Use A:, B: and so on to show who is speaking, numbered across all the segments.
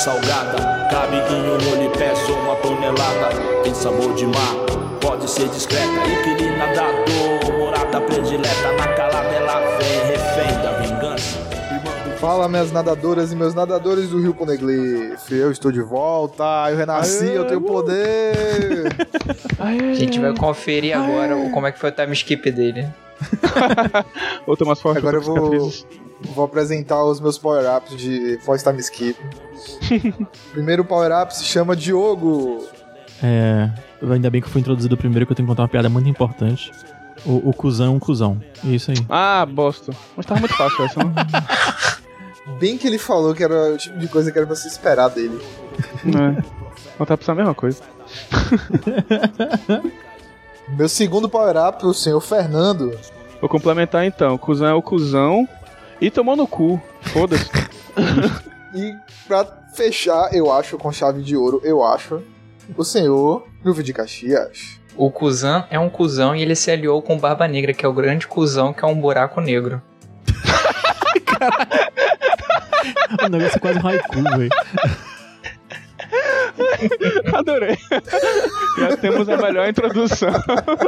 A: salgada. Cabe em um olho uma tonelada. Tem sabor de mar, pode ser discreta. Inquilina da dor, morada predileta. Na calada ela vem, refém da
B: Fala, minhas nadadoras e meus nadadores do Rio Poneglyph. Eu estou de volta, eu renasci, eu tenho poder.
C: A gente vai conferir agora o- como é que foi o time skip dele.
D: Ou tô mais forte.
B: Agora eu vou, vou apresentar os meus power-ups de Voice Time Skip. Primeiro power-up se chama Diogo.
E: É. Ainda bem que eu fui introduzido primeiro, que eu tenho que contar uma piada muito importante. O, o cuzão é um cuzão. É isso aí.
D: Ah, bosta. Mas tava muito fácil essa, né?
B: Bem que ele falou que era o tipo de coisa que era pra se esperar dele.
D: É. Eu tava pensando a mesma coisa.
B: Meu segundo power-up, o senhor Fernando.
D: Vou complementar então. O cuzão é o cuzão. E tomou no cu. Foda-se.
B: E pra fechar, eu acho, com chave de ouro, eu acho, o senhor Silvio de Caxias.
C: O Kuzan é um cuzão e ele se aliou com o Barba Negra, que é o grande cuzão, que é um buraco negro.
E: O negócio é quase um haiku, velho.
D: Adorei. Já temos a melhor introdução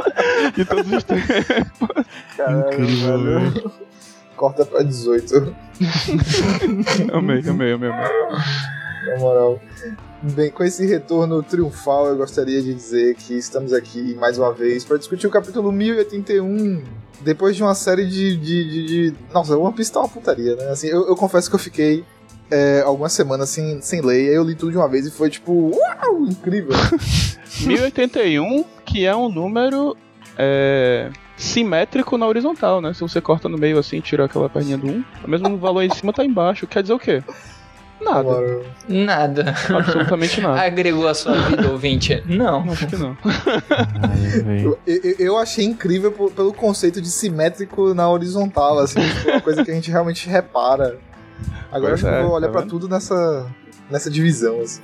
D: de todos os tempos.
E: Incrível, velho.
B: Corta pra 18,
D: Amei, amei, amei, amei.
B: na moral. Bem, com esse retorno triunfal, eu gostaria de dizer que estamos aqui mais uma vez para discutir o capítulo 1081. Depois de uma série de. de, de, de... Nossa, One Piece tá uma putaria, né? Assim, eu, eu confesso que eu fiquei é, algumas semanas sem, sem ler, aí eu li tudo de uma vez e foi tipo. Uau! Incrível!
D: 1081, que é um número é, simétrico na horizontal, né? Se você corta no meio assim, tira aquela perninha do 1, o mesmo valor em cima tá embaixo. Quer dizer o quê? Nada.
B: Agora,
C: Nada.
D: Absolutamente nada.
C: Agregou a sua vida, ouvinte? Não.
D: Acho que não.
E: Ai.
B: Eu, eu- eu achei incrível pelo conceito de simétrico na horizontal, assim, tipo, uma coisa que a gente realmente repara. Agora
D: Pois
B: acho que
D: é,
B: eu vou olhar
D: tá
B: pra
D: vendo?
B: tudo nessa, nessa divisão, assim.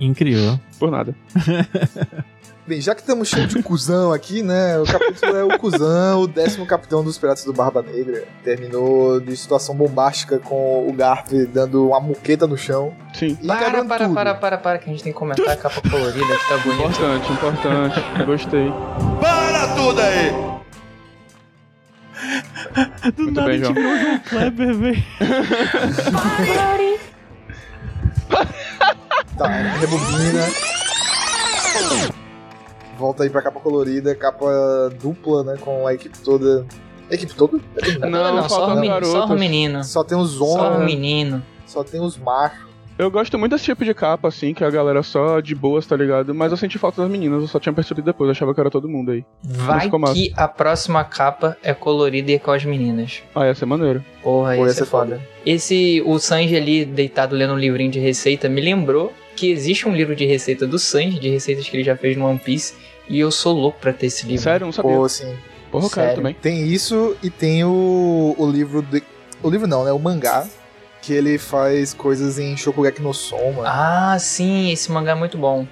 E: Incrível.
D: Por nada.
B: Bem, já que estamos cheios de cuzão aqui, né? O capítulo é o cuzão, o décimo capitão dos Piratas do Barba Negra. Terminou de situação bombástica com o Garp dando uma muqueta no chão.
D: Sim.
B: E
C: Para, para,
B: tudo.
C: para, para, para, que a gente tem que comentar a capa colorida que tá bonita.
D: Importante, importante. Gostei.
A: Para tudo aí!
E: Do
D: Muito
E: nada
D: bem,
E: a gente
D: João.
E: virou João Kleber, velho.
B: Tá, rebobina. Volta aí pra capa colorida, capa dupla, né? Com a equipe toda. A equipe toda?
D: Não,
C: Não, só,
D: faltam
C: o menino, só o menino.
B: Só tem os
C: Só o
B: homens,
C: menino.
B: só tem os machos.
D: Eu gosto muito desse tipo de capa, assim, que a galera só de boas, tá ligado? Mas eu senti falta das meninas, eu só tinha percebido depois, eu achava que era todo mundo aí.
C: Vai
D: ficou massa.
C: que a próxima capa é colorida e é com as meninas.
D: Ah, ia ser maneiro.
C: Porra, ia
B: ia
C: ser
B: ser
C: foda. Esse, o Sanji ali, deitado lendo um livrinho de receita, me lembrou que existe um livro de receita do Sanji, de receitas que ele já fez no One Piece, e eu sou louco pra ter esse livro.
D: Sério, não sabia.
B: Pô, assim.
D: Porra,
C: sério.
D: também.
B: Tem isso e tem o, o livro. De, o livro não, né? O mangá. Que ele faz coisas em Shokugeki no Soma.
C: Ah, sim, esse mangá é muito bom.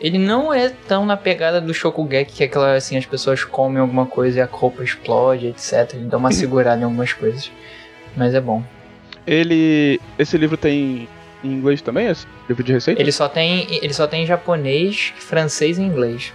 C: Ele não é tão na pegada do Shokugeki, que é aquela assim, as pessoas comem alguma coisa e a roupa explode, etc. Ele dá uma segurada em algumas coisas. Mas é bom.
D: Ele. Esse livro tem em inglês também? Esse livro de receita?
C: Ele só tem, ele só tem japonês, francês e inglês.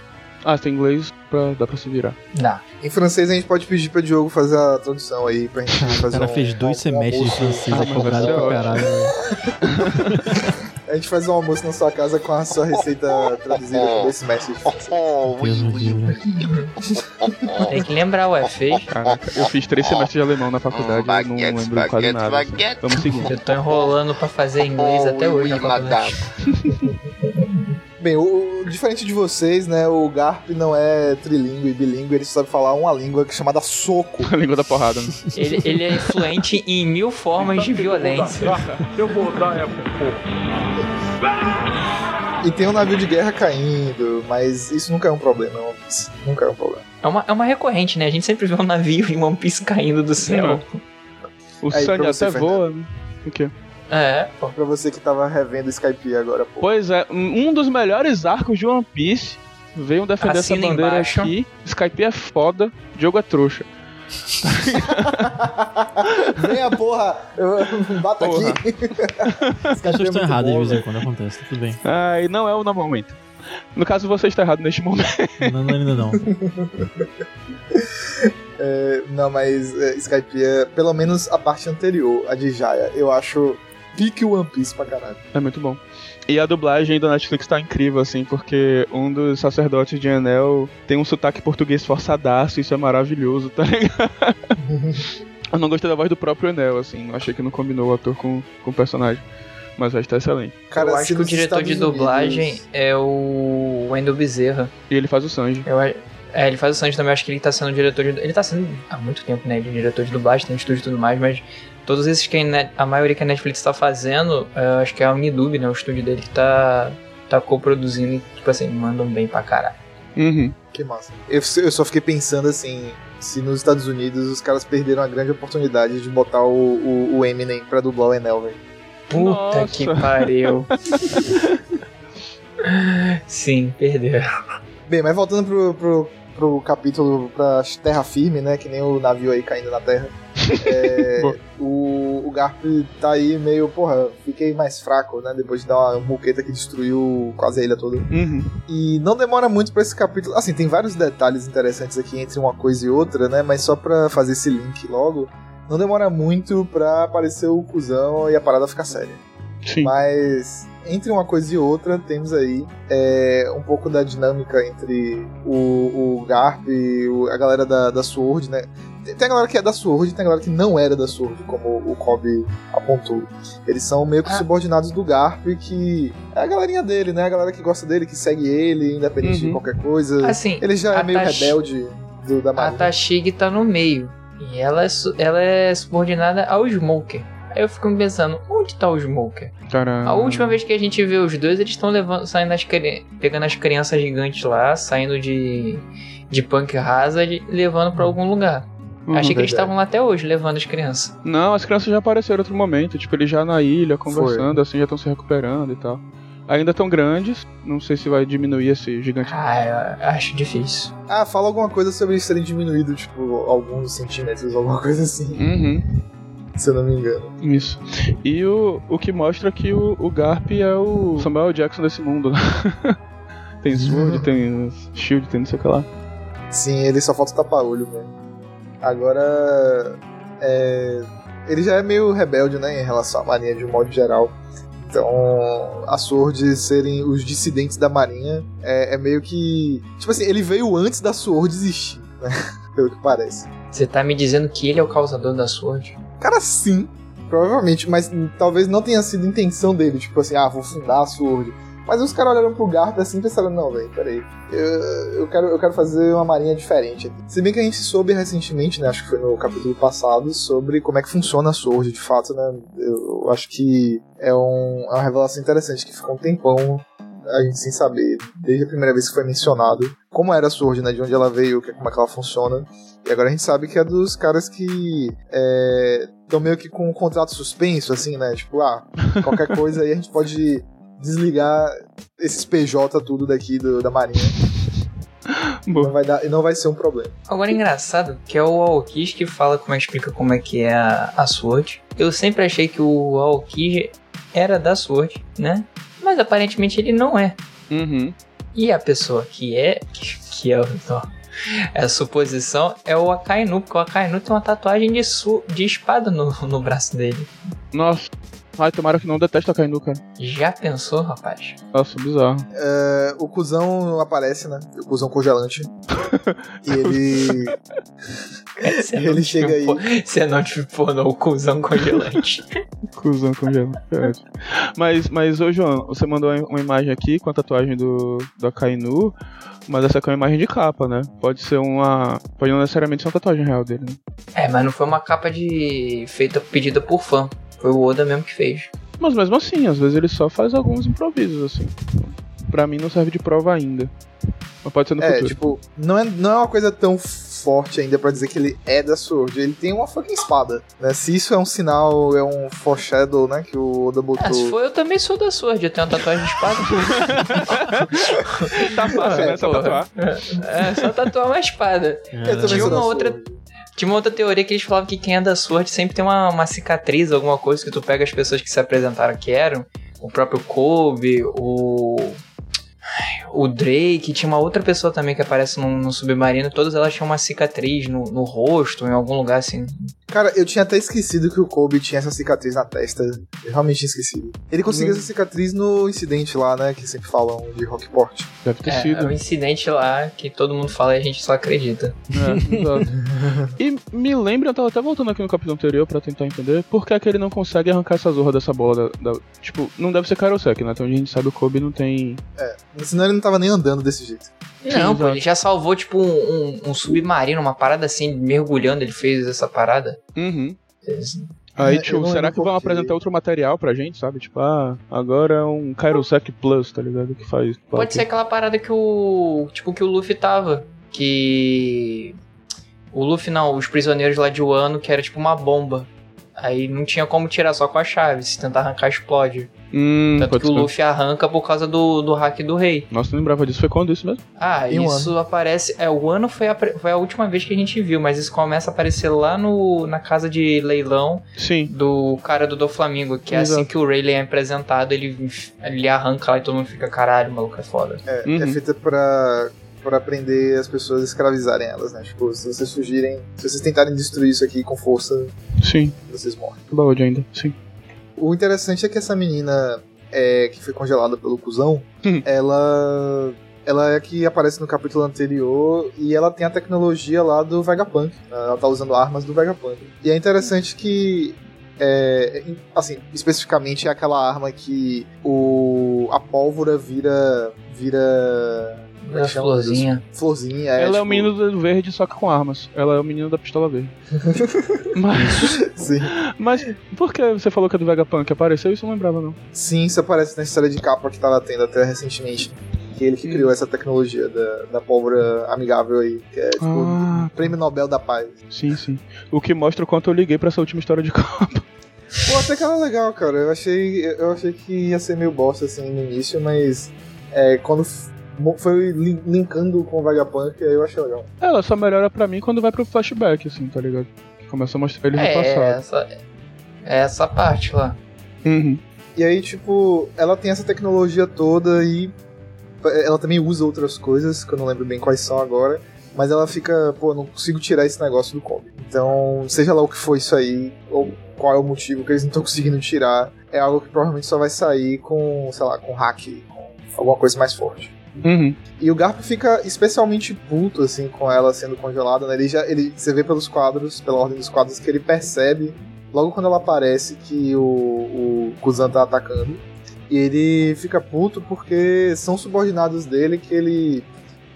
D: Ah, tem inglês, pra, dá pra se virar.
C: Dá.
B: Em francês a gente pode pedir pra Diogo fazer a tradução aí pra gente
E: O
B: fazer
E: cara
B: um,
E: fez dois
B: um
E: semestres de francês,
D: Ah,
E: é
D: mas
E: cobrado
D: ser
E: pra caralho. velho.
B: A gente faz um almoço na sua casa com a sua receita traduzida por dois semestres.
A: Oh.
C: Tem que lembrar, ué, fez.
D: Caraca, eu fiz três semestres de alemão na faculdade, eu não lembro quase
A: baguete,
D: nada.
A: baguete.
D: Vamos seguir.
C: Eu tô enrolando pra fazer inglês até hoje na faculdade.
B: Bem, o, o- diferente de vocês, né? O Garp não é trilingue e bilíngue, ele sabe falar uma língua que é chamada soco.
D: A língua da porrada. né?
C: Ele, ele é fluente em mil formas de violência.
F: Eu vou dar é um pouco.
B: E tem um navio de guerra caindo, mas isso nunca é um problema, One Piece. Nunca é um problema.
C: É uma, é uma recorrente, né? A gente sempre vê um navio em One Piece caindo do céu.
D: O
B: Aí, você,
D: até voa, né? O quê?
C: É, pô.
B: Pra você que tava revendo Skype agora, pô.
D: Pois é, um dos melhores arcos de One Piece veio defender
C: Assina
D: essa bandeira
C: embaixo.
D: aqui. Skype é foda, Diogo é trouxa.
B: Venha, porra! Eu- Bata
D: Porra.
B: aqui.
E: As pessoas estão erradas de vez em quando, acontece, tudo bem.
D: Ah, e não é o no momento. No caso, você está errado neste momento.
E: Não, não, ainda não.
B: É, não, mas é, Skype é pelo menos a parte anterior, a de Jaya. Eu acho pique One Piece pra caralho.
D: É muito bom. E a dublagem da Netflix tá incrível, assim, porque um dos sacerdotes de Enel tem um sotaque português forçadaço, isso é maravilhoso, tá ligado? Eu não gostei da voz do próprio Enel, assim, achei que não combinou o ator com, com o personagem. Mas o resto tá excelente.
B: Cara,
C: eu acho
B: se
C: que o diretor de
B: Estados
C: dublagem
B: Unidos-
C: é o Wendell Bezerra.
D: E ele faz o Sanji.
C: Eu, é, ele faz o Sanji também, eu acho que ele tá sendo diretor de. Ele tá sendo há muito tempo, né? Ele é diretor de dublagem, tem um estúdio e tudo mais, mas todos esses que a Net- a maioria que a Netflix tá fazendo, é, acho que é a Unidub, né? O estúdio dele que tá, tá co-produzindo e, tipo assim, mandam bem pra caralho.
D: Uhum.
B: Que massa. Eu, eu só fiquei pensando assim, se nos Estados Unidos os caras perderam a grande oportunidade de botar o, o, o Eminem pra dublar o Enel, velho.
C: Puta
D: Nossa.
C: que pariu. Sim, perderam.
B: Bem, mas voltando pro, pro, pro capítulo pra terra firme, né? Que nem o navio aí caindo na terra. É, o, o Garp tá aí meio, porra, fiquei mais fraco, né? Depois de dar uma muqueta que destruiu quase a ilha toda.
D: Uhum.
B: E não demora muito pra esse capítulo. Assim, tem vários detalhes interessantes aqui entre uma coisa e outra, né? Mas só pra fazer esse link logo, não demora muito pra aparecer o cuzão e a parada ficar séria.
D: Sim.
B: Mas entre uma coisa e outra, temos aí é, um pouco da dinâmica entre o, o Garp e o- a galera da, da Sword, né? Tem a galera que é da Sword e tem a galera que não era da Sword, como o Kobe apontou. Eles são meio que
C: Ah.
B: subordinados do Garp, que é a galerinha dele, né? A galera que gosta dele, que segue ele, independente de
D: Uhum.
B: qualquer coisa.
C: Assim,
B: Ele já é
C: a
B: meio
C: Tash-
B: rebelde do, da
C: a
B: Marinha.
C: Tashig tá no meio. E ela é, ela é subordinada ao Smoker. Aí eu fico pensando, onde tá o Smoker?
D: Caramba.
C: A última vez que a gente vê os dois, eles estão levando, saindo as pegando as crianças gigantes lá, saindo de, de Punk Hazard e levando pra algum lugar.
D: Uhum.
C: Achei que eles estavam lá até hoje, levando as crianças.
D: Não, as crianças já apareceram em outro momento, tipo, eles já na ilha, conversando, assim, já estão se recuperando e tal. Ainda estão grandes, não sei se vai diminuir esse gigante.
C: Ah, eu acho difícil.
B: Ah, fala alguma coisa sobre eles terem diminuído, tipo, alguns centímetros, alguma coisa assim,
D: Uhum.
B: se eu não me engano.
D: Isso. E o, o que mostra que o, o Garp é o Samuel Jackson desse mundo, né? tem Sword, tem Shield, tem não sei o que lá.
B: Sim, ele só falta tapar olho mesmo. Agora. É, ele já é meio rebelde, né, em relação à Marinha de um modo geral. Então, a Sword serem os dissidentes da Marinha é, é meio que. Tipo assim, ele veio antes da Sword existir, né? Pelo que parece.
C: Você tá me dizendo que ele é o causador da Sword?
B: Cara, sim, provavelmente, mas talvez não tenha sido intenção dele, tipo assim, ah, vou fundar a Sword. Mas os caras olharam pro Garp assim e pensaram, não, velho, peraí. Eu, eu, quero, eu quero fazer uma marinha diferente. Se bem que a gente soube recentemente, né? Acho que foi no capítulo passado, sobre como é que funciona a Sword, de fato, né? Eu acho que é, um, é uma revelação interessante que ficou um tempão a gente sem saber, desde a primeira vez que foi mencionado, como era a Sword, né? De onde ela veio, como é que ela funciona. E agora a gente sabe que é dos caras que estão meio que com um contrato suspenso, assim, né? Tipo, ah, qualquer coisa aí a gente pode desligar esses PJ tudo daqui do- da Marinha. Não vai, dar, e não vai ser um problema.
C: Agora é engraçado que é o Aokis que fala como é, explica como é que é a, a Sword. Eu sempre achei que o Aokis era da Sword, né? Mas aparentemente ele não é.
D: Uhum.
C: E a pessoa que é, que, que é, ó, é a suposição é o Akainu, porque o Akainu tem uma tatuagem de, su, de espada no, no braço dele.
D: Nossa. Ai, tomara que não detesta a Kainu, cara.
C: Já pensou, rapaz?
D: Nossa, bizarro.
B: É, o cuzão aparece, né? O cuzão congelante. e ele.
C: Você
B: Ele chega aí.
C: Você não tipo, o cuzão congelante.
D: Cusão congelado. É mas, mas, ô João, você mandou uma imagem aqui com a tatuagem do, do Akainu, mas essa aqui é uma imagem de capa, né? Pode ser uma. Pode não necessariamente ser uma tatuagem real dele, né?
C: é, mas não foi uma capa de feita pedida por fã. Foi o Oda mesmo que fez.
D: Mas mesmo assim, às vezes ele só faz alguns improvisos, assim. Pra mim não serve de prova ainda. Mas pode ser no
B: É,
D: futuro.
B: tipo, não é, não é uma coisa tão forte ainda pra dizer que ele é da Sword. Ele tem uma fucking espada, né? Se isso é um sinal, é um foreshadow, né? Que o Oda botou.
C: Ah, se for, eu também sou da Sword. Eu tenho uma tatuagem de espada.
D: tá fácil,
B: É,
D: né? Só
C: porra.
D: tatuar.
C: É, só tatuar uma espada.
B: Eu também
C: Tinha uma outra- Tinha uma outra teoria que eles falavam que quem é da Sword sempre tem uma, uma cicatriz, alguma coisa que tu pega as pessoas que se apresentaram que eram. O próprio Kobe, o. O Drake, tinha uma outra pessoa também que aparece no, no submarino, todas elas tinham uma cicatriz no, no rosto, em algum lugar assim.
B: Cara, eu tinha até esquecido que o Kobe tinha essa cicatriz na testa. Eu realmente tinha esquecido. Ele conseguiu essa cicatriz no incidente lá, né? Que sempre falam de Rockport.
D: Deve ter
C: É,
D: sido.
C: é um incidente lá que todo mundo fala e a gente só acredita.
D: É, exato. E me lembra, eu tava até voltando aqui no capítulo anterior pra tentar entender por que, é que ele não consegue arrancar essa zorra dessa bola. Da, da- tipo, não deve ser Karosek, né? Então a gente sabe o Kobe não tem.
B: Senão ele não tava nem andando desse jeito.
C: Não, pô, ele já salvou, tipo, um, um- um submarino, uma parada assim, mergulhando, ele fez essa parada.
D: Uhum. Aí,
B: É,
D: tipo, será que vão
B: por quê.
D: apresentar outro material pra gente, sabe? Tipo, ah, agora é um Kairosek Plus, tá ligado? Que faz.
C: Pode ser aquela parada que o. Tipo, que o Luffy tava. Que. O Luffy não, os prisioneiros lá de Wano, que era tipo uma bomba. Aí não tinha como tirar só com a chave. Se tentar arrancar, explode.
D: Hum,
C: Tanto que o
D: ser.
C: Luffy arranca por causa do, do hack do rei.
D: Nossa, não lembrava disso. Foi quando isso mesmo?
C: Ah,
B: Em
C: isso aparece. É, o ano foi a, foi a última vez que a gente viu, mas isso começa a aparecer lá no, na casa de leilão
D: Sim.
C: do cara do Doflamingo, que é
D: Exato.
C: assim que o Rayleigh é apresentado, ele, ele arranca lá e todo mundo fica, caralho, o maluco é foda.
B: É,
D: Uhum.
B: é feita pra, pra prender as pessoas a escravizarem elas, né? Tipo, se vocês fugirem, se vocês tentarem destruir isso aqui com força,
D: Sim.
B: vocês morrem.
D: Balde ainda. Sim.
B: O interessante é que essa menina é, que foi congelada pelo cuzão,
D: Hum.
B: ela. Ela é a que aparece no capítulo anterior e ela tem a tecnologia lá do Vegapunk. Ela tá usando armas do Vegapunk. E é interessante que. é, assim, especificamente é aquela arma que o a pólvora vira. vira. É
C: A florzinha.
B: Florzinha.
D: Ela é
B: tipo,
D: o menino do verde, só que com armas. Ela é o menino da pistola verde. mas,
B: Sim.
D: mas por que você falou que é do Vegapunk? Apareceu isso? Eu não lembrava, não.
B: Sim, isso aparece na história de capa que tava tendo até recentemente. Que ele que criou essa tecnologia da, da pólvora amigável aí, que é tipo
D: Ah,
B: Prêmio Nobel da Paz.
D: sim, sim. O que mostra o quanto eu liguei pra essa última história de Copa.
B: Pô, até que era legal, cara. Eu achei, eu achei que ia ser meio bosta assim no início, mas é, quando foi lin- linkando com o Vagapunk, aí eu achei legal.
D: Ela só melhora pra mim quando vai pro flashback, assim, tá ligado? Que Começa a mostrar ele no
C: É,
D: passado.
C: essa, é essa parte lá.
D: Uhum.
B: E aí, tipo, ela tem essa tecnologia toda e ela também usa outras coisas, que eu não lembro bem quais são agora. Mas ela fica, pô, não consigo tirar esse negócio do Kobe. Então, seja lá o que for isso aí, ou qual é o motivo que eles não estão conseguindo tirar, é algo que provavelmente só vai sair com, sei lá, com hack, com alguma coisa mais forte.
D: Uhum.
B: E o Garp fica especialmente puto, assim, com ela sendo congelada, né? Ele já, ele, você vê pelos quadros, pela ordem dos quadros, que ele percebe, logo quando ela aparece, que o, o Kuzan tá atacando. E ele fica puto porque são subordinados dele que ele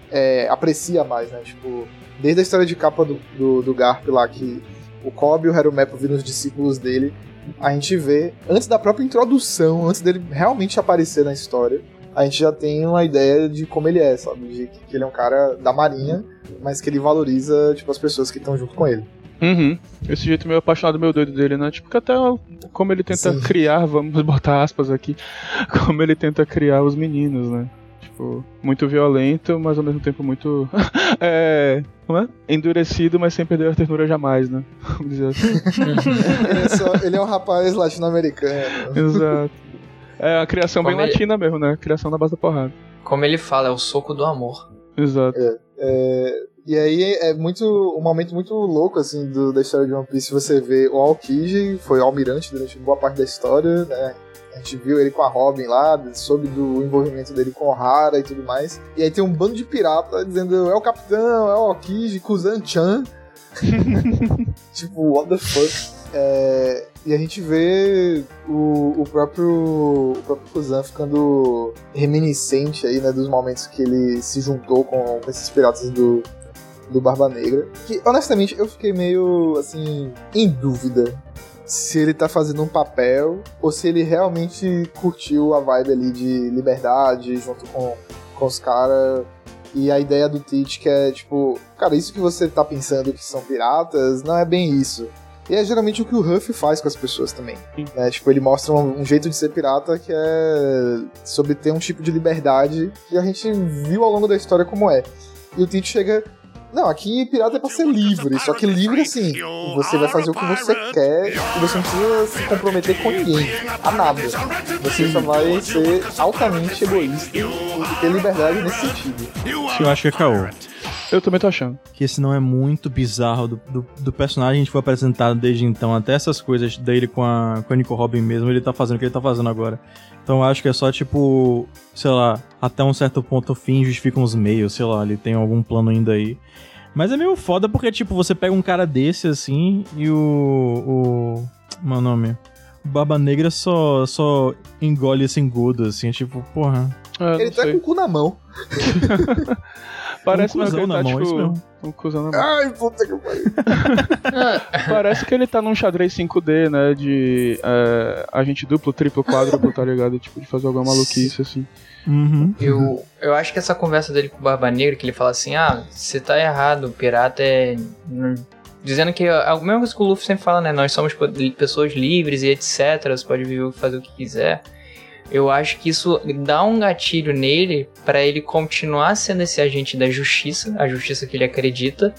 B: é, aprecia mais, né? Tipo, desde a história de capa do, do, do Garp lá, que o Kobe e o Harumepo viram os discípulos dele, a gente vê, antes da própria introdução, antes dele realmente aparecer na história, a gente já tem uma ideia de como ele é, sabe? De que ele é um cara da marinha, mas que ele valoriza, tipo, as pessoas que estão junto com ele.
D: Uhum. Esse jeito meio apaixonado, meio doido dele, né? Tipo, que até como ele tenta
B: Sim.
D: criar, vamos botar aspas aqui, como ele tenta criar os meninos, né? Tipo, muito violento, mas ao mesmo tempo muito. é. Como é? Endurecido, mas sem perder a ternura jamais, né? Vamos dizer assim.
B: Ele é, só- ele é um rapaz latino-americano.
D: Exato. É a criação bem
C: Como ele-
D: latina mesmo, né? Criação na base da porrada.
C: Como ele fala, é o soco do amor.
D: Exato.
B: É, e aí é muito um momento muito louco assim do- da história de One Piece. Você vê o Aokiji foi almirante durante boa parte da história, né? A gente viu ele com a Robin lá, soube do envolvimento dele com o Hara e tudo mais. E aí tem um bando de pirata dizendo é o capitão, é o Aokiji, Kuzan-chan. tipo, what the fuck? É, e a gente vê o, o próprio o próprio Kuzan ficando reminiscente aí, né, dos momentos que ele se juntou com, com esses piratas do, do Barba Negra. Que, honestamente, eu fiquei meio, assim, em dúvida se ele tá fazendo um papel ou se ele realmente curtiu a vibe ali de liberdade junto com, com os caras. E a ideia do Teach que é, tipo, cara, isso que você tá pensando que são piratas, não é bem isso. E é geralmente o que o Huff faz com as pessoas também.
D: Sim.
B: Né? Tipo, ele mostra um, um jeito de ser pirata que é sobre ter um tipo de liberdade que a gente viu ao longo da história como é. E o Teach chega Não, aqui pirata é pra ser livre, só que livre assim, você vai fazer o que você quer e você não precisa se comprometer com ninguém, a nada. Você só vai ser altamente egoísta e ter liberdade nesse sentido.
E: Eu acho que é caô.
D: Eu também tô achando.
E: Que esse não é muito bizarro do, do, do personagem que foi apresentado desde então, até essas coisas dele com a, com a Nico Robin mesmo, ele tá fazendo o que ele tá fazendo agora. Então eu acho que é só tipo, sei lá, até um certo ponto o fim justifica os meios, sei lá, ele tem algum plano ainda aí. Mas é meio foda porque, tipo, você pega um cara desse assim e o. o. Meu nome? O Barba Negra só, só engole esse engodo, assim, é tipo, porra.
D: É,
B: Ele tá
D: sei.
B: com o cu na mão.
D: Parece
E: um
D: mesmo que
E: cuzão
D: ele tá,
E: na mão,
D: tipo,
E: isso mesmo.
D: um cuzão na mão.
B: Ai, puta que pariu.
D: Parece que ele tá num xadrez 5D, né? De é, agente duplo, triplo, quádruplo, tá ligado? Tipo, de fazer alguma maluquice assim.
E: Uhum.
C: Eu, eu acho que essa conversa dele com o Barba Negra, que ele fala assim, ah, você tá errado, o pirata é... Dizendo que, a mesma coisa que o Luffy sempre fala, né, nós somos pessoas livres e etc, você pode viver e fazer o que quiser. Eu acho que isso dá um gatilho nele pra ele continuar sendo esse agente da justiça, a justiça que ele acredita,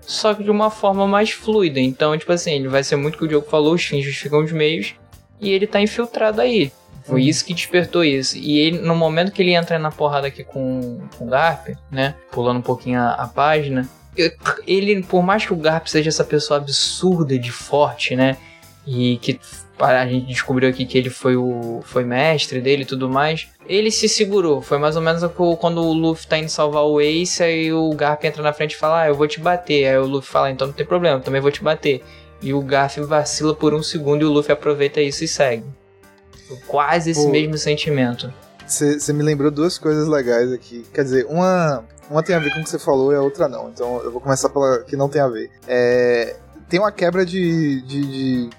C: só que de uma forma mais fluida. Então, tipo assim, ele vai ser muito o que o Diogo falou, os fins justificam os meios, e ele tá infiltrado aí. Foi isso que despertou isso. E ele, no momento que ele entra na porrada aqui com, com o Garp, né? Pulando um pouquinho a, a página. Ele, por mais que o Garp seja essa pessoa absurda de forte, né? E que a gente descobriu aqui que ele foi o foi mestre dele e tudo mais. Ele se segurou. Foi mais ou menos quando o Luffy tá indo salvar o Ace, aí o Garp entra na frente e fala: Ah, eu vou te bater. Aí o Luffy fala: Então não tem problema, eu também vou te bater. E o Garp vacila por um segundo e o Luffy aproveita isso e segue. Quase esse
B: Pô.
C: mesmo sentimento.
B: Você me lembrou duas coisas legais aqui. Quer dizer, uma, uma tem a ver com o que você falou e a outra não. Então eu vou começar pela que não tem a ver. É, tem uma quebra de, de, de,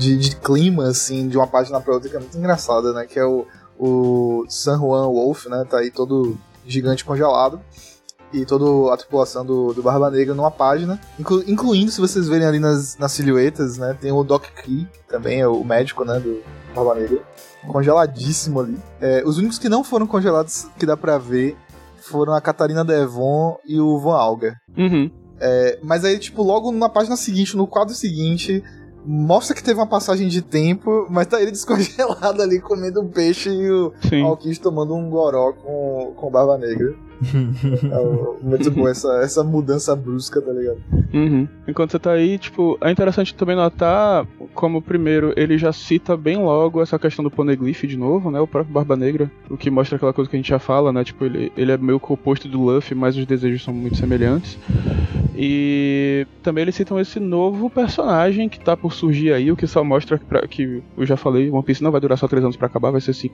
B: de- de clima, assim, de uma página pra outra que é muito engraçada, né? Que é o, o San Juan Wolf, né? Tá aí todo gigante congelado. E toda a tripulação do, do Barba Negra numa página. Inclu- incluindo, se vocês verem ali nas, nas silhuetas, né? Tem o Doc Kree, também é o médico, né? Do Barba Negra. Congeladíssimo ali. É, os únicos que não foram congelados que dá pra ver foram a Catarina Devon e o Van Alga.
D: Uhum.
B: É, mas aí, tipo, logo na página seguinte, no quadro seguinte, mostra que teve uma passagem de tempo, mas tá ele descongelado ali comendo um peixe e o
D: Sim.
B: Tomando um goró com, com Barba Negra. É, muito bom essa, essa mudança brusca, tá ligado?
D: Uhum. Enquanto você tá aí, tipo, é interessante também notar como, primeiro, ele já cita bem logo essa questão do poneglyph de novo, né? O próprio Barba Negra, o que mostra aquela coisa que a gente já fala, né? Tipo, ele, ele é meio que o oposto do Luffy, mas os desejos são muito semelhantes. E também eles citam esse novo personagem que tá por surgir aí, o que só mostra pra, que eu já falei, One Piece não vai durar só três anos pra acabar, vai ser assim.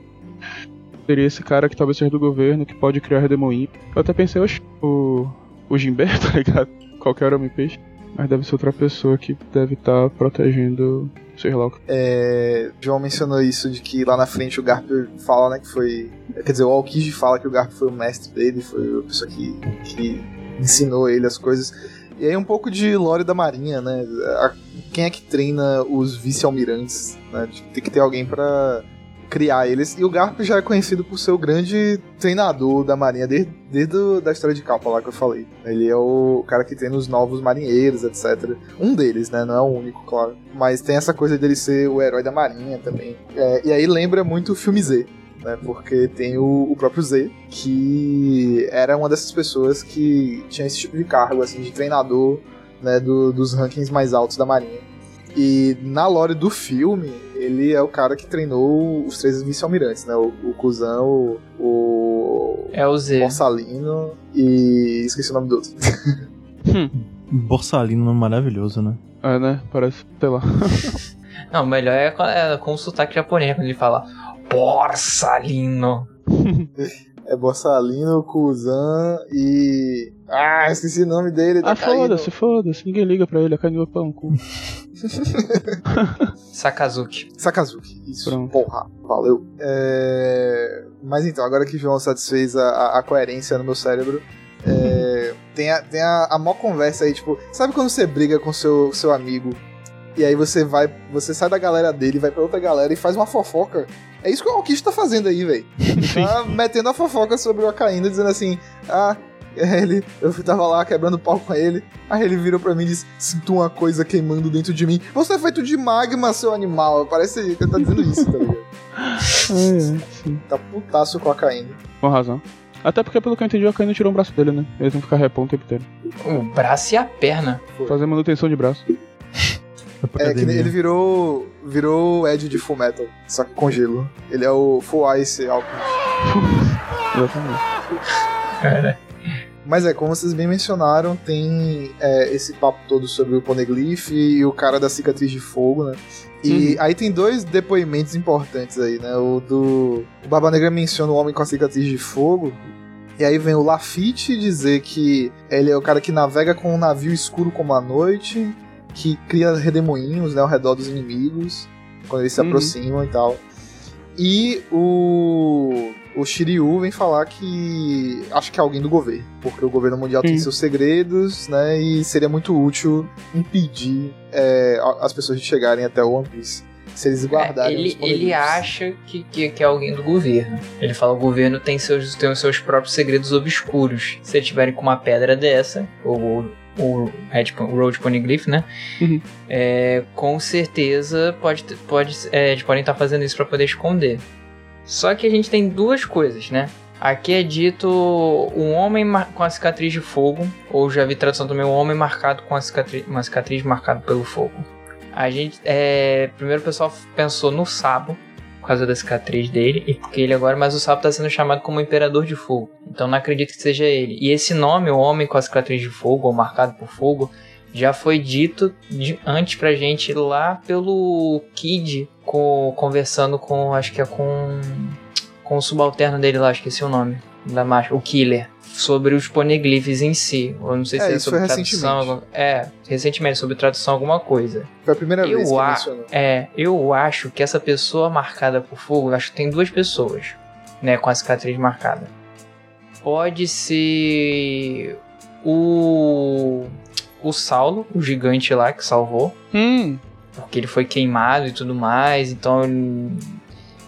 D: Seria esse cara que talvez seja do governo, que pode criar redemoinho. Eu até pensei, oxe, o, o Jimber, tá ligado? Qualquer homem peixe. Mas deve ser outra pessoa que deve estar protegendo o Sherlock.
B: É, João mencionou isso de que lá na frente o Garp fala, né, que foi. Quer dizer, o Alkiji fala que o Garp foi o mestre dele, foi a pessoa que, que ensinou ele as coisas. E aí um pouco de lore da marinha, né? A- quem é que treina os vice-almirantes? Né? Tem que ter alguém pra criar eles. E o Garp já é conhecido por ser o grande treinador da marinha desde, desde da história de capa lá que eu falei. Ele é o cara que treina os novos marinheiros, etc. Um deles, né? Não é o único, claro. Mas tem essa coisa dele ser o herói da marinha também. É, e aí lembra muito o filme Z. Né, porque tem o, o próprio Z, que era uma dessas pessoas que tinha esse tipo de cargo, assim, de treinador né, do- dos rankings mais altos da Marinha. E na lore do filme, ele é o cara que treinou os três vice-almirantes, né? O, o Kuzan, o,
C: É o Z.
B: Borsalino e esqueci o nome do outro.
E: Borsalino, nome maravilhoso, né?
D: É, né? Parece, sei lá.
C: Não, o melhor é com, é com o sotaque japonês, quando ele fala Borsalino.
B: É Borsalino, Kuzan e. Ah, esqueci o nome dele. tá
D: Ah, foda-se, foda-se. Ninguém liga pra ele. A Kainua pão cu.
C: Sakazuki.
B: Sakazuki, isso.
D: Pronto.
B: Porra, valeu. É, Mas então, agora que o João satisfez a, a- coerência no meu cérebro, é, tem, a, tem a, a mó conversa aí, tipo, sabe quando você briga com seu, seu amigo e aí você vai, você sai da galera dele, vai pra outra galera e faz uma fofoca? É isso que o Alkist tá fazendo aí, velho. Tá metendo a fofoca sobre o Akainu, dizendo assim, ah, ele, eu tava lá quebrando pau com ele. Aí ele virou pra mim e disse: Sinto uma coisa queimando dentro de mim. Você é feito de magma, seu animal. Parece que ele tá dizendo isso, tá ligado?
D: É, sim.
B: Tá putaço com a Caína.
D: Com razão. Até porque, pelo que eu entendi, o Akainu tirou um braço dele, né? Ele tem que ficar repão o tempo inteiro.
C: O braço e a perna.
D: Fazer manutenção de braço.
B: É, que ele virou. Virou o Ed de Full Metal, só que com gelo. Ele é o Full Ice Alchemist.
D: Exatamente.
B: Mas é, como vocês bem mencionaram, tem é, esse papo todo sobre o Poneglyph e o cara da cicatriz de fogo, né? E aí tem dois depoimentos importantes aí, né? O do. O Barba Negra menciona o homem com a cicatriz de fogo. E aí vem o Lafitte dizer que ele é o cara que navega com um navio escuro como a noite, que cria redemoinhos né, ao redor dos inimigos, quando eles se
D: Uhum.
B: aproximam e tal. E o, o Shiryu vem falar que acho que é alguém do governo, porque o governo mundial tem
D: Sim.
B: seus segredos, né? E seria muito útil impedir é, as pessoas de chegarem até o One Piece. Se eles
C: É,
B: guardarem
C: ele,
B: os
C: ele
B: poneglyphs.
C: acha que, que, que é alguém do governo. Ele fala o governo tem, seus, tem os seus próprios segredos obscuros. Se eles tiverem com uma pedra dessa, ou o Red, o Road Poneglyph, né?
D: Uhum.
C: É, com certeza pode, pode, é, eles podem estar fazendo isso para poder esconder. Só que a gente tem duas coisas, né? Aqui é dito um homem com a cicatriz de fogo, ou já vi tradução também, um homem marcado com a cicatriz, uma cicatriz marcada pelo fogo. A gente, é, primeiro o pessoal pensou no Sabo, por causa da cicatriz dele, e porque ele agora, mas o Sabo está sendo chamado como Imperador de Fogo. Então não acredito que seja ele. E esse nome, o Homem com a cicatriz de fogo, ou marcado por fogo, já foi dito de, antes pra gente lá pelo Kid, co- conversando com, acho que é com, com o subalterno dele lá, esqueci o nome da marcha, o Killer. Sobre os poneglyphs em si. Eu não sei
B: É,
C: se é sobre tradução. alguma- É, recentemente, sobre tradução alguma coisa.
B: Foi a primeira
C: Eu
B: vez que
C: a-
B: mencionou.
C: É, eu acho que essa pessoa marcada por fogo, acho que tem duas pessoas, né, com a cicatriz marcada. Pode ser o o Saulo, o gigante lá que salvou,
D: Hum,
C: porque ele foi queimado e tudo mais, então ele,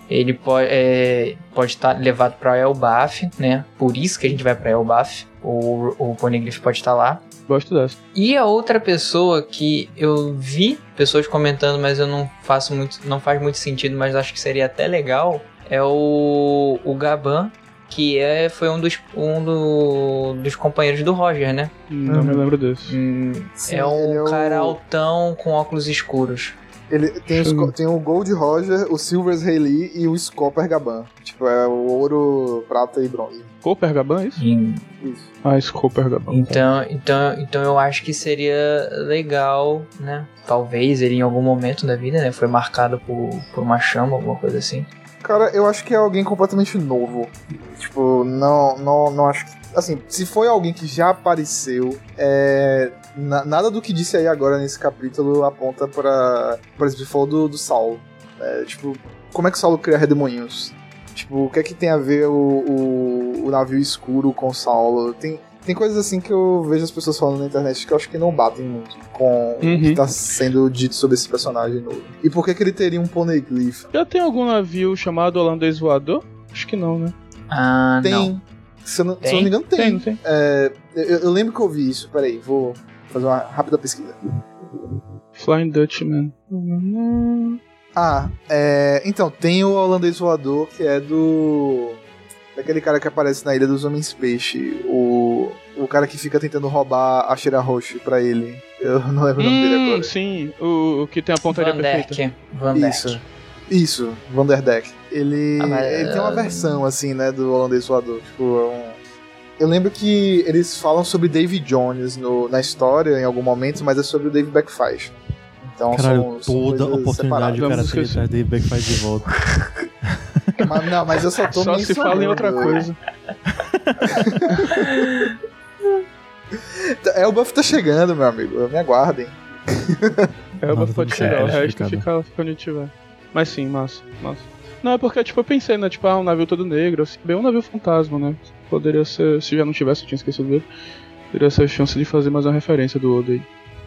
C: ele pode é, pode estar levado para Elbaf, né? Por isso que a gente vai para Elbaf. O, o Poneglyph pode estar lá.
D: gosto dessa.
C: E a outra pessoa que eu vi pessoas comentando, mas eu não faço muito, não faz muito sentido, mas acho que seria até legal, é o, o Gaban, que é, foi um dos, um do- dos companheiros do Roger, né?
D: Não me lembro desse.
C: Hum,
B: Sim,
C: é um
B: é o-
C: cara altão com óculos escuros.
B: Ele tem, os,
D: Hum.
B: tem o Gold Roger, o Silvers Rayleigh e o Scopper Gaban. Tipo, é o ouro, prata e bronze.
D: Cooper Gaban, é isso?
C: E-
B: Isso.
D: Ah, esse Cooper Gaban.
C: Então, então, então eu acho que seria legal, né? Talvez ele em algum momento da vida, né? Foi marcado por, por uma chama, alguma coisa assim.
B: Cara, eu acho que é alguém completamente novo. Tipo, não, não, não acho que. Assim, se foi alguém que já apareceu, é, na- nada do que disse aí agora nesse capítulo aponta pra. Por exemplo, do, do Saulo. É, tipo, como é que o Saulo cria redemoinhos? Tipo, o que é que tem a ver o, o, o navio escuro com o Saulo? Tem, tem coisas assim que eu vejo as pessoas falando na internet que eu acho que não batem muito com o que
D: Uhum.
B: tá sendo dito sobre esse personagem novo. E por que, que ele teria um poneglyph?
D: Já tem algum navio chamado holandês voador? Acho que não, né?
C: Ah,
B: Tem.
C: não.
B: Se eu, não, se eu
C: Tem?
B: não me engano, tem.
D: Tem, tem?
B: É, eu, eu lembro que eu vi isso. Peraí, vou fazer uma rápida pesquisa.
D: Flying Dutchman.
B: Ah, é, então, tem o holandês voador, que é do. Daquele cara que aparece na Ilha dos Homens Peixe. O, o cara que fica tentando roubar a Shira Roche pra ele. Eu não lembro o nome dele
D: Hum,
B: agora.
D: sim, o, o que tem a pontaria
C: Van
D: perfeita.
C: Derk. Van Derk.
B: Isso. Isso, Vanderdeck. Ele,
C: Ah, mas-
B: ele tem uma versão, assim, né, do holandês voador. Tipo, é um... Eu lembro que eles falam sobre David Jones no, na história em algum momento, mas é sobre o Dave Backfight. Então
E: Caralho,
B: são, são
E: toda
B: coisas
E: oportunidade o cara tem atrás dele backfire de volta.
B: Mas, não, mas eu só tô
D: Só se fala em outra coisa.
B: É, o buff tá chegando, meu amigo. Me aguardem.
D: É, mas
E: tá
D: pode chegar, o resto fica, fica onde tiver. Mas sim, massa, massa. Não, é porque, tipo, eu pensei, né, tipo, ah, um navio todo negro, assim, bem um navio fantasma, né? Poderia ser, se já não tivesse, eu tinha esquecido dele, teria ser a chance de fazer mais uma referência do Oda aí.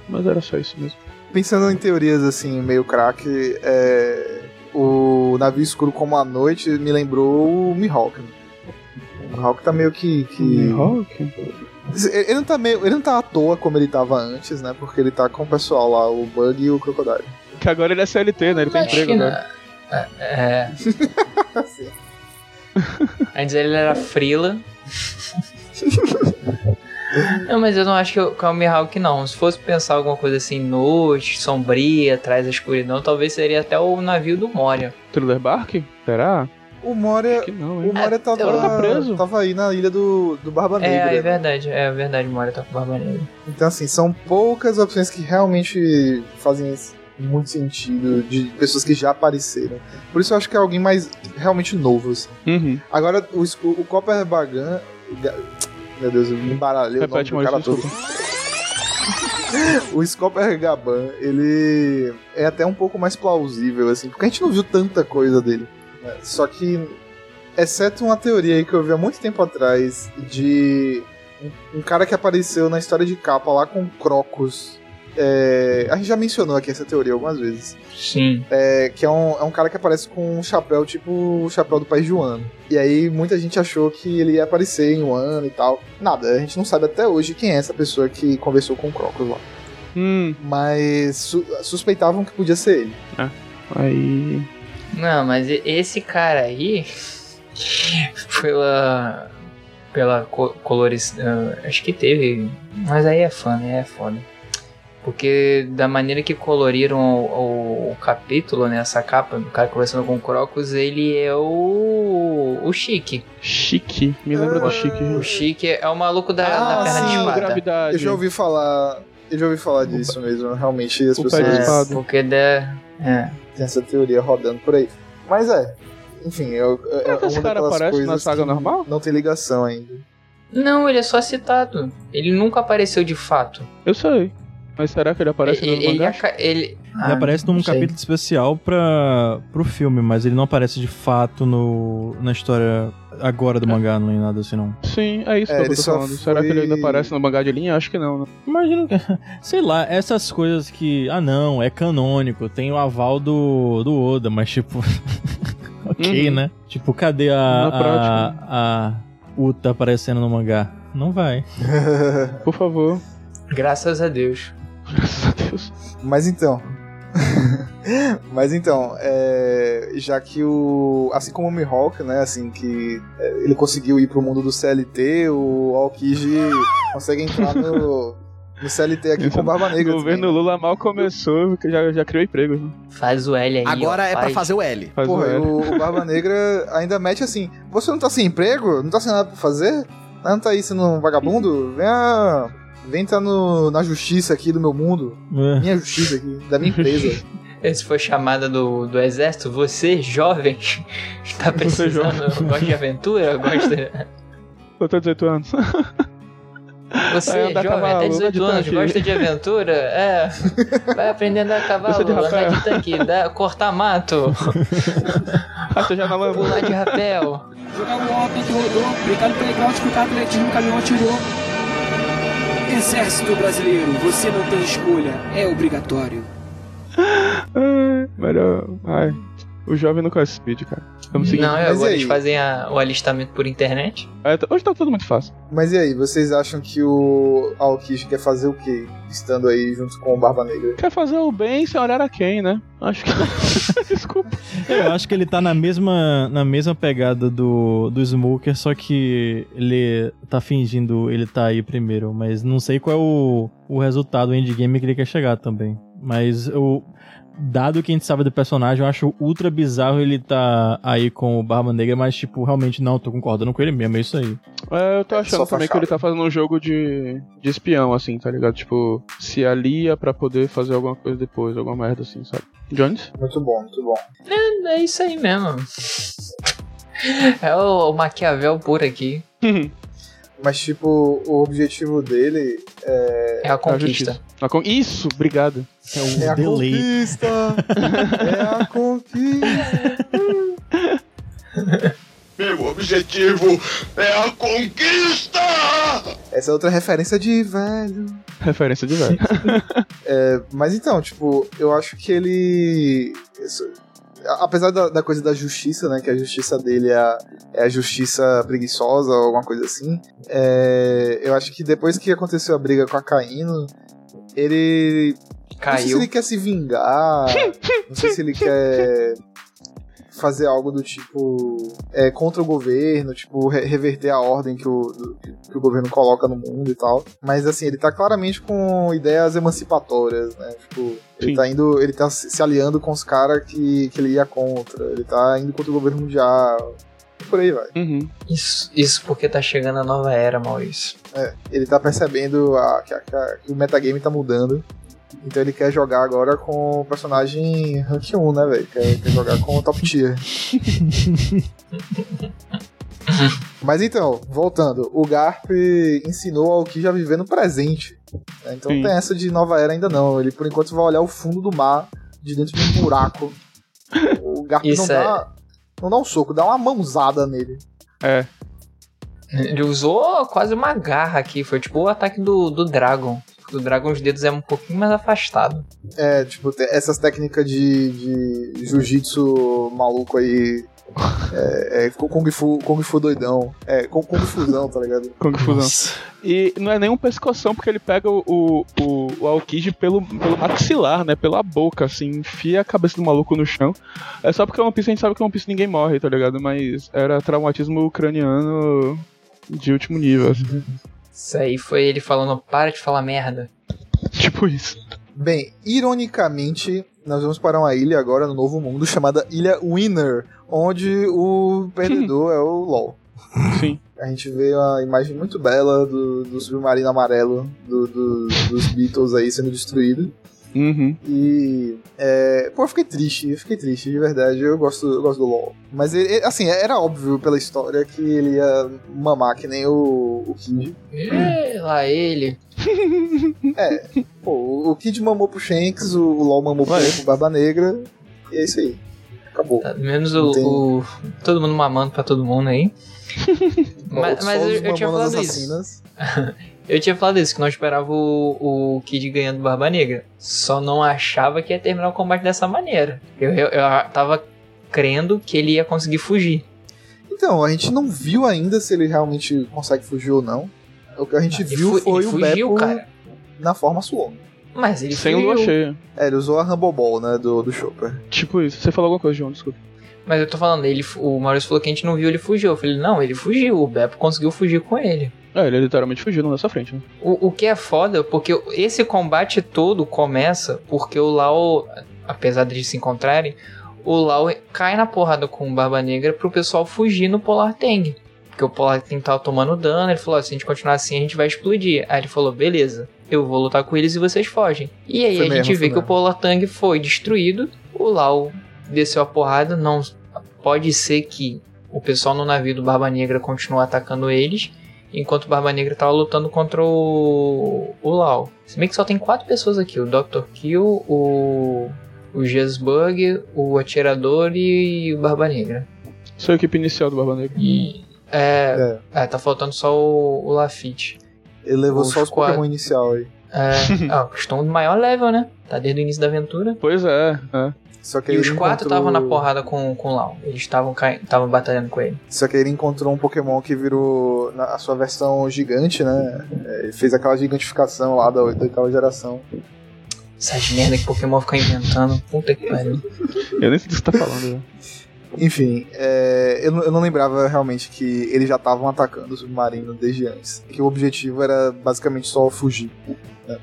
D: Mas era só isso mesmo.
B: Pensando em teorias, assim, meio crack, é... o navio escuro como a noite me lembrou o Mihawk. O Mihawk tá meio que... que...
D: Mihawk?
B: Ele não, tá meio, ele não tá à toa como ele tava antes, né? Porque ele tá com o pessoal lá, o Bug e o Crocodile.
D: Que agora ele é CLT, né? Ele tem
C: Acho
D: emprego
C: não. É. é. Antes ele era Frila. Não, mas eu não acho que o que é o Mihawk não. Se fosse pensar alguma coisa assim, noite, sombria, atrás da escuridão, talvez seria até o navio do Moria.
D: Thriller Bark? Será?
B: O Moria,
D: Acho que não, hein?
B: o Moria tava,
C: eu-
D: tá preso.
B: tava aí na ilha do, do Barba
C: É,
B: Negra.
C: é
B: né?
C: verdade, é verdade, o Moria tá com barba negra.
B: Então, assim, são poucas opções que realmente fazem muito sentido de pessoas que já apareceram. Por isso eu acho que é alguém mais realmente novo, assim.
D: Uhum.
B: Agora, o, o Copper Bagan. Ga- Meu Deus, eu me embaralhei o nome
D: Repete,
B: do cara todo. O Scopper Gaban, ele é até um pouco mais plausível, assim, porque a gente não viu tanta coisa dele. Né? Só que, exceto uma teoria aí que eu vi há muito tempo atrás, de um, um cara que apareceu na história de capa lá com Crocus. É, a gente já mencionou aqui essa teoria algumas vezes.
C: Sim.
B: É, que é um, é um cara que aparece com um chapéu tipo o chapéu do pai Joano. E aí muita gente achou que ele ia aparecer em um ano e tal. Nada, a gente não sabe até hoje quem é essa pessoa que conversou com o Crocus lá.
D: Hum,
B: Mas su- suspeitavam que podia ser ele.
D: aí.
C: Não, mas esse cara aí, pela. pela co coloris. ah, acho que teve. Mas aí é fã, né? É foda. Porque da maneira que coloriram o, o- o capítulo, né? Essa capa, do cara conversando com o Crocus, ele é o. o Chique.
D: Chique. Me lembra do
B: Ah,
D: Chique.
C: O Chique é o maluco da,
B: Ah,
C: da perna de
B: sim,
C: espada.
D: gravidade.
B: Eu já ouvi falar. Eu já ouvi falar disso mesmo. Realmente as
D: o pé de
B: pessoas
D: espada.
C: porque da. É.
B: têm essa teoria rodando por aí. Mas é. Enfim, eu, é,
D: Será que
B: uma
D: esse cara aparece na saga normal?
B: Não tem ligação ainda.
C: Não, ele é só citado. Ele nunca apareceu de fato.
D: Eu sei. Mas será que ele aparece
C: ele,
D: no
C: ele, aca- ele,
E: Ele
C: Ah,
E: aparece num
C: sei.
E: capítulo especial pra, pro filme, mas ele não aparece de fato no, na história agora do mangá, nem nada assim, não.
D: Sim, é isso
B: É,
D: que eu tô falando. Será que ele ainda
B: foi-
D: aparece no mangá de linha? Acho que não, né?
E: Imagino que. Sei lá, essas coisas que. Ah, não, é canônico, tem o aval do, do Oda, mas tipo. ok,
D: Uhum.
E: né? Tipo, cadê a.
D: Na
E: a,
D: prática.
E: a Uta aparecendo no mangá? Não vai.
D: Por favor.
C: Graças a Deus.
D: Graças a Deus.
B: Mas então. Mas então, é, já que o. Assim como o Mihawk, né? Assim, que é, ele conseguiu ir pro mundo do CLT, o Aokiji consegue entrar no, no CLT aqui com Barba Negra.
D: O governo Lula mal começou, que já, já criou empregos. Né?
C: Faz o L aí.
G: Agora
C: ó,
G: é pra
C: faz.
G: fazer o L.
D: Faz
B: Porra,
D: o L.
B: o, o Barba Negra ainda mete assim: Você não tá sem emprego? Não tá sem nada pra fazer? Não tá aí sendo um vagabundo? Venha. Vem tá no, na justiça aqui do meu mundo.
E: É.
B: Minha justiça aqui, da minha empresa.
C: Esse foi chamada do, do exército. Você, jovem, está
D: Você,
C: precisando. Gosta de aventura? Gosta.
D: Eu tô 18 anos.
C: Você, jovem, até
D: anda
C: 18
D: de
C: anos,
D: tanque.
C: gosta de aventura? É. Vai aprender a andar a cavalo,
D: de
C: andar de tanque, dar- cortar mato,
D: Ah,
C: pular de rapel.
H: Jogar o ontem que rodou, brincar no playground, escutar atletismo, caminhão atirou. Exército Brasileiro, você não tem escolha, é obrigatório.
D: Ai, melhor. Ai. O jovem não conhece speed, cara. Vamos seguir.
C: Não, é,
B: Mas
C: agora eles fazem a- o alistamento por internet.
D: É, hoje tá tudo muito fácil.
B: Mas e aí, vocês acham que o Aokishi quer fazer o quê? Estando aí junto com o Barba Negra?
D: Quer fazer o bem sem olhar a quem, né? Acho que. Desculpa.
E: Eu acho que ele tá na mesma, na mesma pegada do, do Smoker, só que ele tá fingindo ele tá aí primeiro, mas não sei qual é o, o resultado o endgame que ele quer chegar também. Mas eu, dado o que a gente sabe do personagem, eu acho ultra bizarro ele tá aí com o Barba Negra, mas tipo, realmente não, tô concordando com ele mesmo, é isso aí.
D: É, eu tô achando
B: só
D: também que ele tá fazendo um jogo de, de espião, assim, tá ligado? Tipo, se alia pra poder fazer alguma coisa depois, alguma merda assim, sabe? Jones?
B: Muito bom, muito bom.
C: É isso aí mesmo. É o, o Maquiavel por aqui.
B: Mas, tipo, o objetivo dele
C: É a conquista.
D: A con- Isso, obrigado.
E: É o
B: é a
E: delay.
B: conquista! é a conquista!
I: Meu objetivo é a conquista!
B: Essa é outra referência de velho.
D: Referência de velho.
B: Mas então, tipo, eu acho que ele. Apesar da, da coisa da justiça, né? Que a justiça dele é a, é a justiça preguiçosa ou alguma coisa assim. é, eu acho que depois que aconteceu a briga com a Caíno, ele. Não sei se
C: Caiu.
B: ele quer se vingar. não sei se ele quer fazer algo do tipo é, contra o governo, tipo re- reverter a ordem que o, do- que o governo coloca no mundo e tal. Mas assim, ele tá claramente com ideias emancipatórias, né? Tipo, ele
D: Sim.
B: tá indo, ele tá se aliando com os caras que, que ele ia contra. Ele tá indo contra o governo mundial. Por aí vai.
D: Uhum.
C: Isso, isso porque tá chegando a nova era, Maurício.
B: É, ele tá percebendo a- que, a- que a- que o metagame tá mudando. Então ele quer jogar agora com o personagem rank 1, né, velho? Quer, quer jogar com o top tier. Mas então, voltando, o Garp ensinou ao que já viver no presente. né? Então
D: Sim.
B: não tem essa de nova era ainda não. Ele por enquanto vai olhar o fundo do mar de dentro de um buraco. O Garp não
C: Isso
B: dá, não dá um soco, dá uma mãozada nele.
D: É.
C: Ele usou quase uma garra aqui, foi tipo o ataque do, do Dragon. O Dragon, os dedos é um pouquinho mais afastado.
B: É, tipo, essas técnicas de, de jiu-jitsu maluco aí. É, é Kung Fu, Kung Fu doidão. É, Kung Kung Fusão, tá ligado?
D: Kung Fusão. E não é nenhum pescoção, porque ele pega o, o, o, o Aokiji pelo, pelo maxilar, né? Pela boca, assim, enfia a cabeça do maluco no chão. É só porque One Piece a gente sabe que One Piece ninguém morre, tá ligado? Mas era traumatismo ucraniano de último nível, assim.
C: Isso aí foi ele falando, para de falar merda.
D: Tipo isso.
B: Bem, ironicamente, nós vamos para uma ilha agora no Novo Mundo chamada Ilha Winner, onde o perdedor é o LOL.
D: Sim.
B: A gente vê uma imagem muito bela do, do submarino amarelo do- do- dos Beatles aí sendo destruído.
D: Uhum.
B: E. É, pô, eu fiquei triste, eu fiquei triste, de verdade. Eu gosto, eu gosto do LoL. Mas, ele, assim, era óbvio pela história que ele ia mamar que nem o, o Kid.
C: Lá ele.
B: Pô, o- Kid mamou pro Shanks, o, o LoL mamou pro, pro Barba Negra. E é isso aí. Acabou.
C: Tá, menos o,
B: Tem-
C: o- Todo mundo mamando pra todo mundo aí. mas mas eu, eu tinha falado isso. Eu tinha falado isso, que não esperava o, o Kid ganhando do Barba Negra. Só não achava que ia terminar o combate dessa maneira. Eu, eu, eu tava crendo que ele ia conseguir fugir.
B: Então, a gente não viu ainda se ele realmente consegue fugir ou não. O que a gente
C: Ele
B: viu
C: fu-
B: foi
C: ele
B: o
C: fugiu,
B: Beppo
C: cara.
B: na forma Sword.
C: Mas ele
D: Sem
C: fugiu.
D: lua cheia.
B: É, ele usou a Rumble Ball, né, do, do Chopper.
D: Tipo isso. Você falou alguma coisa, João, desculpa.
C: Mas eu tô falando, ele, o Maurício falou que a gente não viu ele fugiu. Eu falei, não, ele fugiu. O Beppo conseguiu fugir com ele.
D: É, ele literalmente fugiu na nossa frente, né?
C: O, o que é foda, porque esse combate todo começa porque o Lau, apesar de se encontrarem, o Lau cai na porrada com o Barba Negra pro pessoal fugir no Polar Tang. Porque o Polar Tang tava tomando dano, ele falou, "Ó, se a gente continuar assim, a gente vai explodir. Aí ele falou, beleza, eu vou lutar com eles e vocês fogem. E aí
B: Foi
C: a
B: mesmo,
C: gente vê que o
B: mesmo.
C: Polar Tang foi destruído, o Lau desceu a porrada, não... Pode ser que o pessoal no navio do Barba Negra continue atacando eles, enquanto o Barba Negra tava lutando contra o, o Lau. Se bem que só tem quatro pessoas aqui: o Dr. Kill, o, o Jesbug, o Atirador e o Barba Negra.
D: Sua equipe inicial do Barba Negra.
C: E. É,
B: É.
C: é, tá faltando só o, o Lafitte.
B: Ele levou
C: Os
B: só os
C: quatro.
B: Pokémon inicial aí.
C: É, ah, estão do maior level, né? Tá desde o início da aventura.
D: Pois é, é.
B: Só que
C: E os
B: ele
C: quatro
B: encontrou-
C: estavam na porrada com, com o Lau. Eles estavam estavam batalhando com ele.
B: Só que ele encontrou um Pokémon que virou na a sua versão gigante, né? É, Ele fez aquela gigantificação lá da oitava geração.
C: Essas merda que Pokémon fica inventando. Puta que pariu.
D: Eu nem sei do que você tá falando. né?
B: Enfim, é, eu, não- eu não lembrava realmente que eles já estavam atacando o submarino desde antes. Que o objetivo era basicamente só fugir. né?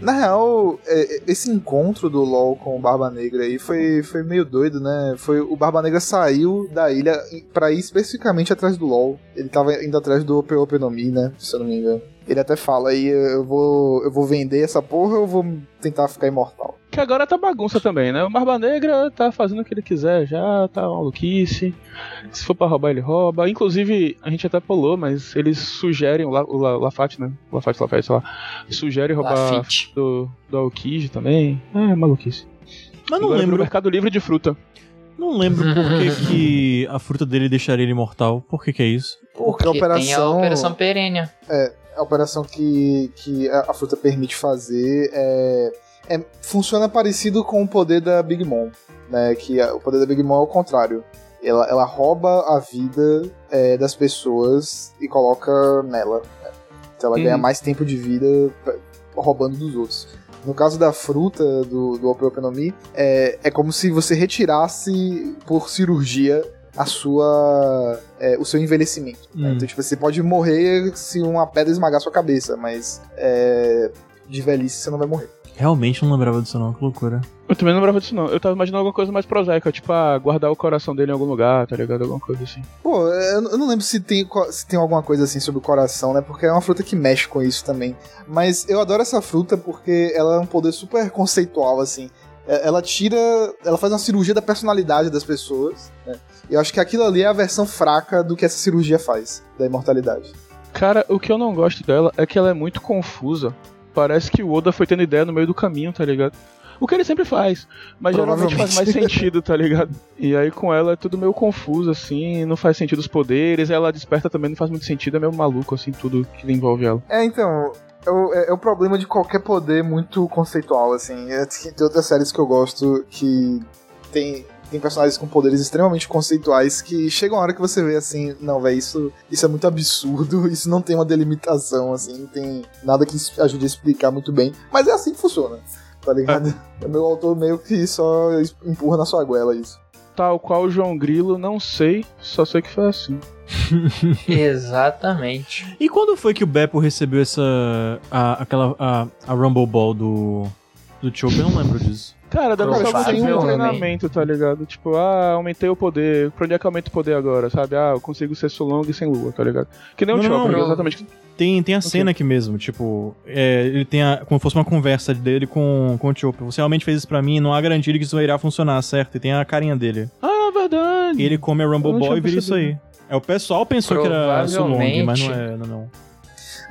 B: Na real, é, esse encontro do LoL com o Barba Negra aí foi, foi meio doido, né? Foi, o Barba Negra saiu da ilha pra ir especificamente atrás do LoL. Ele tava indo atrás do Ope Ope no Mi, né? Se eu não me engano. Ele até fala aí, eu vou, eu vou vender essa porra ou eu vou tentar ficar imortal?
D: Que agora tá bagunça também, né? O Barba Negra tá fazendo o que ele quiser já, tá maluquice. Se for pra roubar, ele rouba. Inclusive, a gente até pulou, mas eles sugerem, o, La, o La, Lafate, né? O Lafate, Lafate, sei lá. Sugere roubar
C: Lafitte.
D: do, do também. É, maluquice.
E: Mas não
D: agora
E: lembro,
D: Mercado Livre de fruta.
E: não lembro por que, que a fruta dele deixaria ele imortal. Por que que é isso?
B: Porque a
C: Porque tem a
B: operação-
C: Operação Perênia.
B: a operação que, que a, a fruta permite fazer é, é- funciona parecido com o poder da Big Mom. né? Que a- o poder da Big Mom é o contrário. Ela, ela rouba a vida é, das pessoas e coloca nela. né? Então ela
D: Uhum.
B: ganha mais tempo de vida roubando dos outros. No caso da fruta do, do Ope Ope no Mi, é, é como se você retirasse por cirurgia a sua é, o seu envelhecimento. né?
E: Hum.
B: Então, tipo, você pode morrer se uma pedra esmagar sua cabeça, mas é, de velhice você não vai morrer.
E: Realmente não lembrava disso não, que loucura.
D: Eu também não lembrava disso, não. Eu tava imaginando alguma coisa mais prosaica, tipo, ah, guardar o coração dele em algum lugar, tá ligado? Alguma coisa assim.
B: Pô, eu não lembro se tem, se tem alguma coisa assim sobre o coração, né? Porque é uma fruta que mexe com isso também. Mas eu adoro essa fruta porque ela é um poder super conceitual, assim. É- Ela tira. Ela faz uma cirurgia da personalidade das pessoas, né? E eu acho que aquilo ali é a versão fraca do que essa cirurgia faz, da imortalidade.
D: Cara, o que eu não gosto dela é que ela é muito confusa. Parece que o Oda foi tendo ideia no meio do caminho, tá ligado? O que ele sempre faz, mas geralmente faz mais sentido, tá ligado? E aí com ela é tudo meio confuso, assim, não faz sentido os poderes, ela desperta também não faz muito sentido, é meio maluco, assim, tudo que envolve ela.
B: É, então. É o, é- é o problema de qualquer poder muito conceitual, assim. É, tem outras séries que eu gosto que tem, tem personagens com poderes extremamente conceituais que chega uma hora que você vê assim, não, velho, isso, isso é muito absurdo, isso não tem uma delimitação, assim, não tem nada que ajude a explicar muito bem. Mas é assim que funciona, tá ligado? O meu autor meio que só empurra na sua goela isso.
D: Tal qual o João Grilo, não sei, só sei que foi assim.
C: Exatamente.
E: E quando foi que o Beppo recebeu essa. A, aquela. A, a Rumble Ball do. Do Chopper? Eu não lembro disso.
D: Cara, deve ser algo assim um treinamento, tá ligado? Tipo, ah, aumentei o poder, pra onde é que aumenta o poder agora, sabe? Ah, eu consigo ser Sulong sem lua, tá ligado? Que nem o Chopper,
C: não.
D: exatamente.
E: Tem, tem a
D: Ok.
E: cena aqui mesmo, tipo, é, ele tem a, como se fosse uma conversa dele com, com o Chopper. Você realmente fez isso pra mim, não há garantia de que isso irá funcionar, certo? E tem a carinha dele.
D: Ah, é verdade.
E: E ele come a Rumble Ball e vira isso aí. É, o pessoal pensou que era Sulong, mas não é, não, não.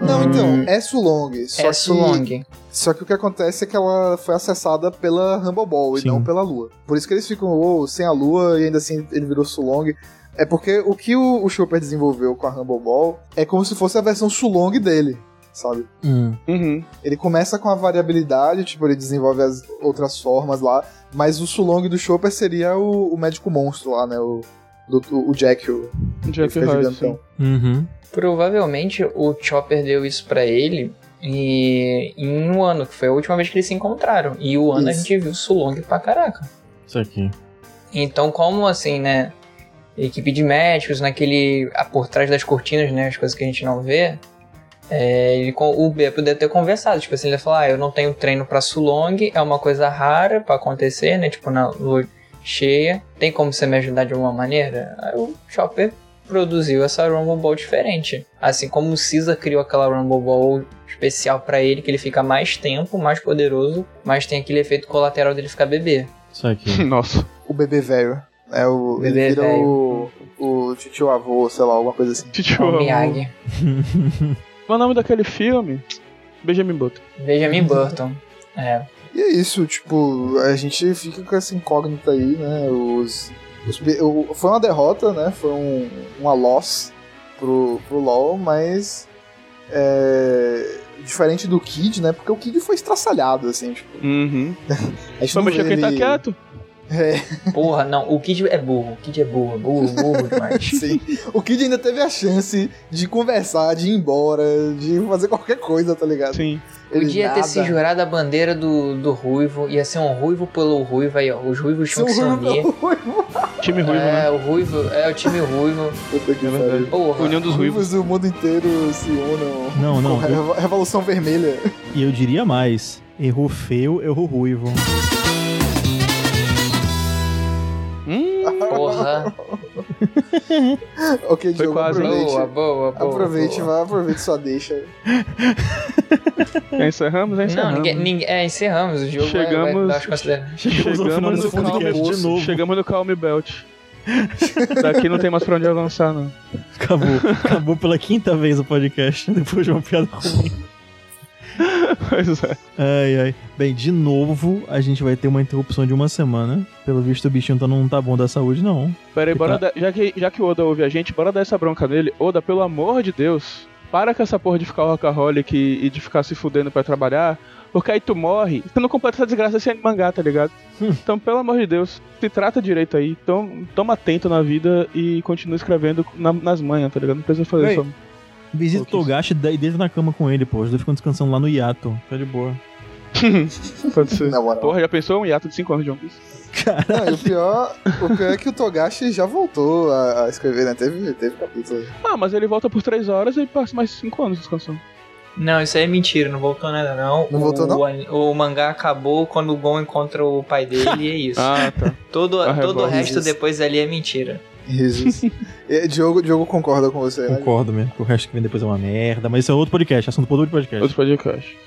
B: Não,
C: Hum.
B: então, é Sulong, só
C: é
B: que...
C: Sulong.
B: Só que o que acontece é que ela foi acessada pela Rumble Ball e
E: Sim.
B: não pela Lua. Por isso que eles ficam oh, sem a Lua e ainda assim ele virou Sulong. É porque o que o, o Chopper desenvolveu com a Rumble Ball é como se fosse a versão Sulong dele, sabe?
E: Hum.
D: Uhum.
B: Ele começa com a variabilidade, tipo, ele desenvolve as outras formas lá, mas o Sulong do Chopper seria o, o médico monstro lá, né? O, do, o Jack, o, que
D: Jack Hyde,
B: gigantão.
D: sim.
E: Uhum.
C: Provavelmente o Chopper deu isso pra ele e, em um ano, que foi a última vez que eles se encontraram. E o ano a
B: Isso.
C: gente viu Sulong pra caraca.
E: Isso aqui.
C: Então, como assim, né? Equipe de médicos, naquele. ah, por trás das cortinas, né? As coisas que a gente não vê. é, ele, com- o Beppo deve ter conversado. Tipo assim, ele ia falar: ah, eu não tenho treino pra Sulong, é uma coisa rara pra acontecer, né? Tipo, na lua cheia. Tem como você me ajudar de alguma maneira? Aí o Chopper produziu essa Rumble Ball diferente. Assim como o Caesar criou aquela Rumble Ball especial pra ele, que ele fica mais tempo, mais poderoso, mas tem aquele efeito colateral dele ficar bebê.
E: Isso aqui.
D: Nossa.
B: O bebê velho. É o,
C: Bebê
B: ele vira
C: velho.
B: o, o tio avô, sei lá, alguma coisa assim.
D: Titio.
C: O Miyagi.
D: Qual é o nome daquele filme? Benjamin Button.
C: Benjamin Burton. É.
B: E é isso, tipo, a gente fica com essa incógnita aí, né? Os, foi uma derrota, né? Foi um, uma loss pro, pro LoL, mas é, diferente do Kid, né? Porque o Kid foi estraçalhado, assim, tipo,
D: Uhum.
B: a gente
D: Vamos deixar quem tá
B: ele-
D: quieto?
B: É,
C: Porra, não, o Kid é burro. O Kid é burro, burro, burro demais.
B: sim. O Kid ainda teve a chance de conversar, de ir embora, de fazer qualquer coisa, tá ligado?
D: Sim.
B: Ele
C: Podia ter
B: nada.
C: se jurado a bandeira do, do ruivo. Ia ser um ruivo pelo ruivo aí, ó. Os ruivos tinham que se unir.
B: ruivo-
D: Time ruivo,
C: É,
D: né?
C: o ruivo, é o time ruivo.
B: Puta que
D: É
B: pariu.
C: Porra.
D: União dos ruivos.
B: Ruivos do mundo inteiro se unam.
E: Não, não.
B: com Revo- Revolução Vermelha.
E: E eu diria mais. Errou feio, errou ruivo.
C: Porra.
B: ok,
D: Foi
B: Diogo,
D: quase,
B: aproveite.
C: Boa, boa, boa.
B: Aproveite,
C: boa.
B: vai, aproveite sua deixa.
D: já encerramos?
C: Não,
D: encerramos.
C: ninguém, ninguém, é, encerramos. O jogo vai- vai,
D: Chegamos-.
E: Chegamos
D: Chegamos
B: no
E: podcast de novo.
D: Chegamos no Calm Belt. Daqui não tem mais pra onde avançar, não.
E: Acabou. Acabou pela quinta vez o podcast, depois de uma piada ruim.
D: Pois é.
E: Ai, ai. Bem, de novo, a gente vai ter uma interrupção de uma semana. Pelo visto, o bichinho tá, não tá bom da saúde, não.
D: Pera aí,
E: Que
D: bora
E: tá-
D: dar- já, que, já que o Oda ouve a gente, bora dar essa bronca nele. Oda, pelo amor de Deus, para com essa porra de ficar workaholic e, e de ficar se fudendo pra trabalhar, porque aí tu morre, tu não completa essa desgraça sem mangá, tá ligado? Então, pelo amor de Deus, se trata direito aí, então toma atento na vida e continua escrevendo na- nas manhas, tá ligado? Não precisa fazer
E: Ei.
D: só.
E: Visita o Togashi e deita na cama com ele, pô. Os dois ficam descansando lá no hiato. Tá de boa.
D: Pode ser.
B: Na moral.
D: Porra, já pensou um hiato de 5 anos de One Piece?
B: Não, o pior, o pior é que o Togashi já voltou a, a escrever, né? Teve, teve capítulo.
D: Ah, mas ele volta por 3 horas e passa mais 5 anos descansando.
C: Não, isso aí é mentira, não voltou nada não.
B: Não voltou,
C: o,
B: não?
C: an- O, mangá acabou quando o Gon encontra o pai dele e é isso.
D: Ah, tá.
C: todo
D: a
C: todo o resto
B: Isso.
C: depois ali é mentira.
B: Jesus. E, Diogo, Diogo concorda com você, né?
E: Concordo mesmo, que o resto que vem depois é uma merda. Mas isso é outro podcast, assunto por outro podcast.
D: Outro podcast.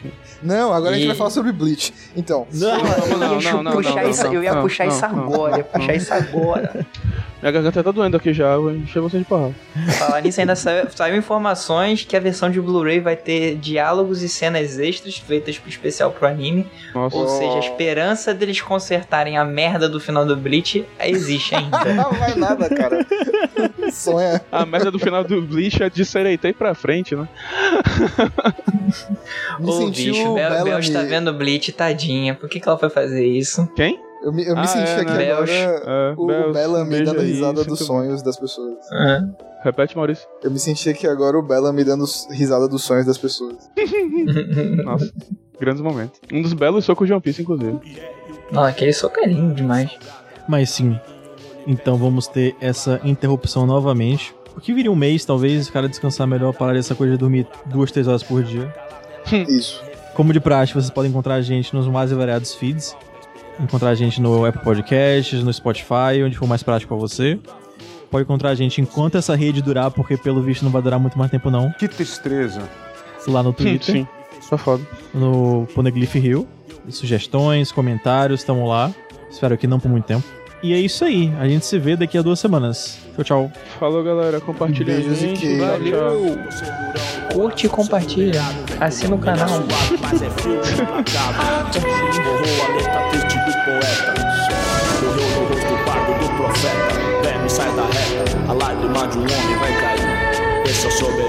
B: Não, agora a gente
C: E-
B: vai falar sobre Bleach. Então,
D: Não, não,
C: eu ia
D: não, não,
C: puxar
D: não,
C: isso,
D: não,
C: eu ia
D: não,
C: puxar
D: não,
C: isso
D: não.
C: agora, ia puxar isso agora.
D: Minha garganta tá doendo aqui já, eu enchei você de porrada.
C: Falar nisso ainda saiu, saiu informações que a versão de Blu-ray vai ter diálogos e cenas extras feitas pro especial pro anime.
D: Nossa.
C: Ou seja, a esperança deles consertarem a merda do final do Bleach existe ainda.
B: não vai nada, cara. Sonha.
D: A merda do final do Bleach é de Sereitei pra frente, né?
B: Me
C: Ô, bicho,
B: o
C: Bel, Bel está vendo Bleach, tadinha. Por que, que ela foi fazer isso?
D: Quem?
B: Eu me, eu me
D: Ah,
B: senti
D: é,
B: aqui
C: né?
B: agora
D: É,
B: o
D: Bells,
B: Bellamy dando
D: aí,
B: risada
D: sinto
B: dos sonhos das pessoas.
D: Repete, Maurício.
B: Eu me senti aqui agora o Bellamy dando risada dos sonhos das pessoas.
D: Nossa, grandes momentos. Um dos belos socos de One Piece, inclusive.
C: Não, aquele soco é lindo demais.
E: Mas sim. Então vamos ter essa interrupção novamente. O que viria um mês, talvez, o cara descansar melhor, parar dessa coisa de dormir duas, três horas por dia.
B: Isso.
E: Como de praxe, vocês podem encontrar a gente nos mais variados feeds. Encontrar a gente no Apple Podcasts, no Spotify, onde for mais prático pra você. Pode encontrar a gente enquanto essa rede durar, porque pelo visto não vai durar muito mais tempo não.
F: Que tristeza.
E: Lá no Twitter,
D: Sim, tá foda.
E: no Poneglyph Hill. Sugestões, comentários, estamos lá. Espero que não por muito tempo. E é isso aí. A gente se vê daqui a duas semanas. Tchau, tchau.
D: Falou, galera. Compartilha
B: Beijos e queijos.
D: Valeu.
C: Curte e compartilha. Assina o canal.
A: Correu no rosto pardo do profeta. Verme sai da reta. A lágrima de um homem vai cair. Esse é o.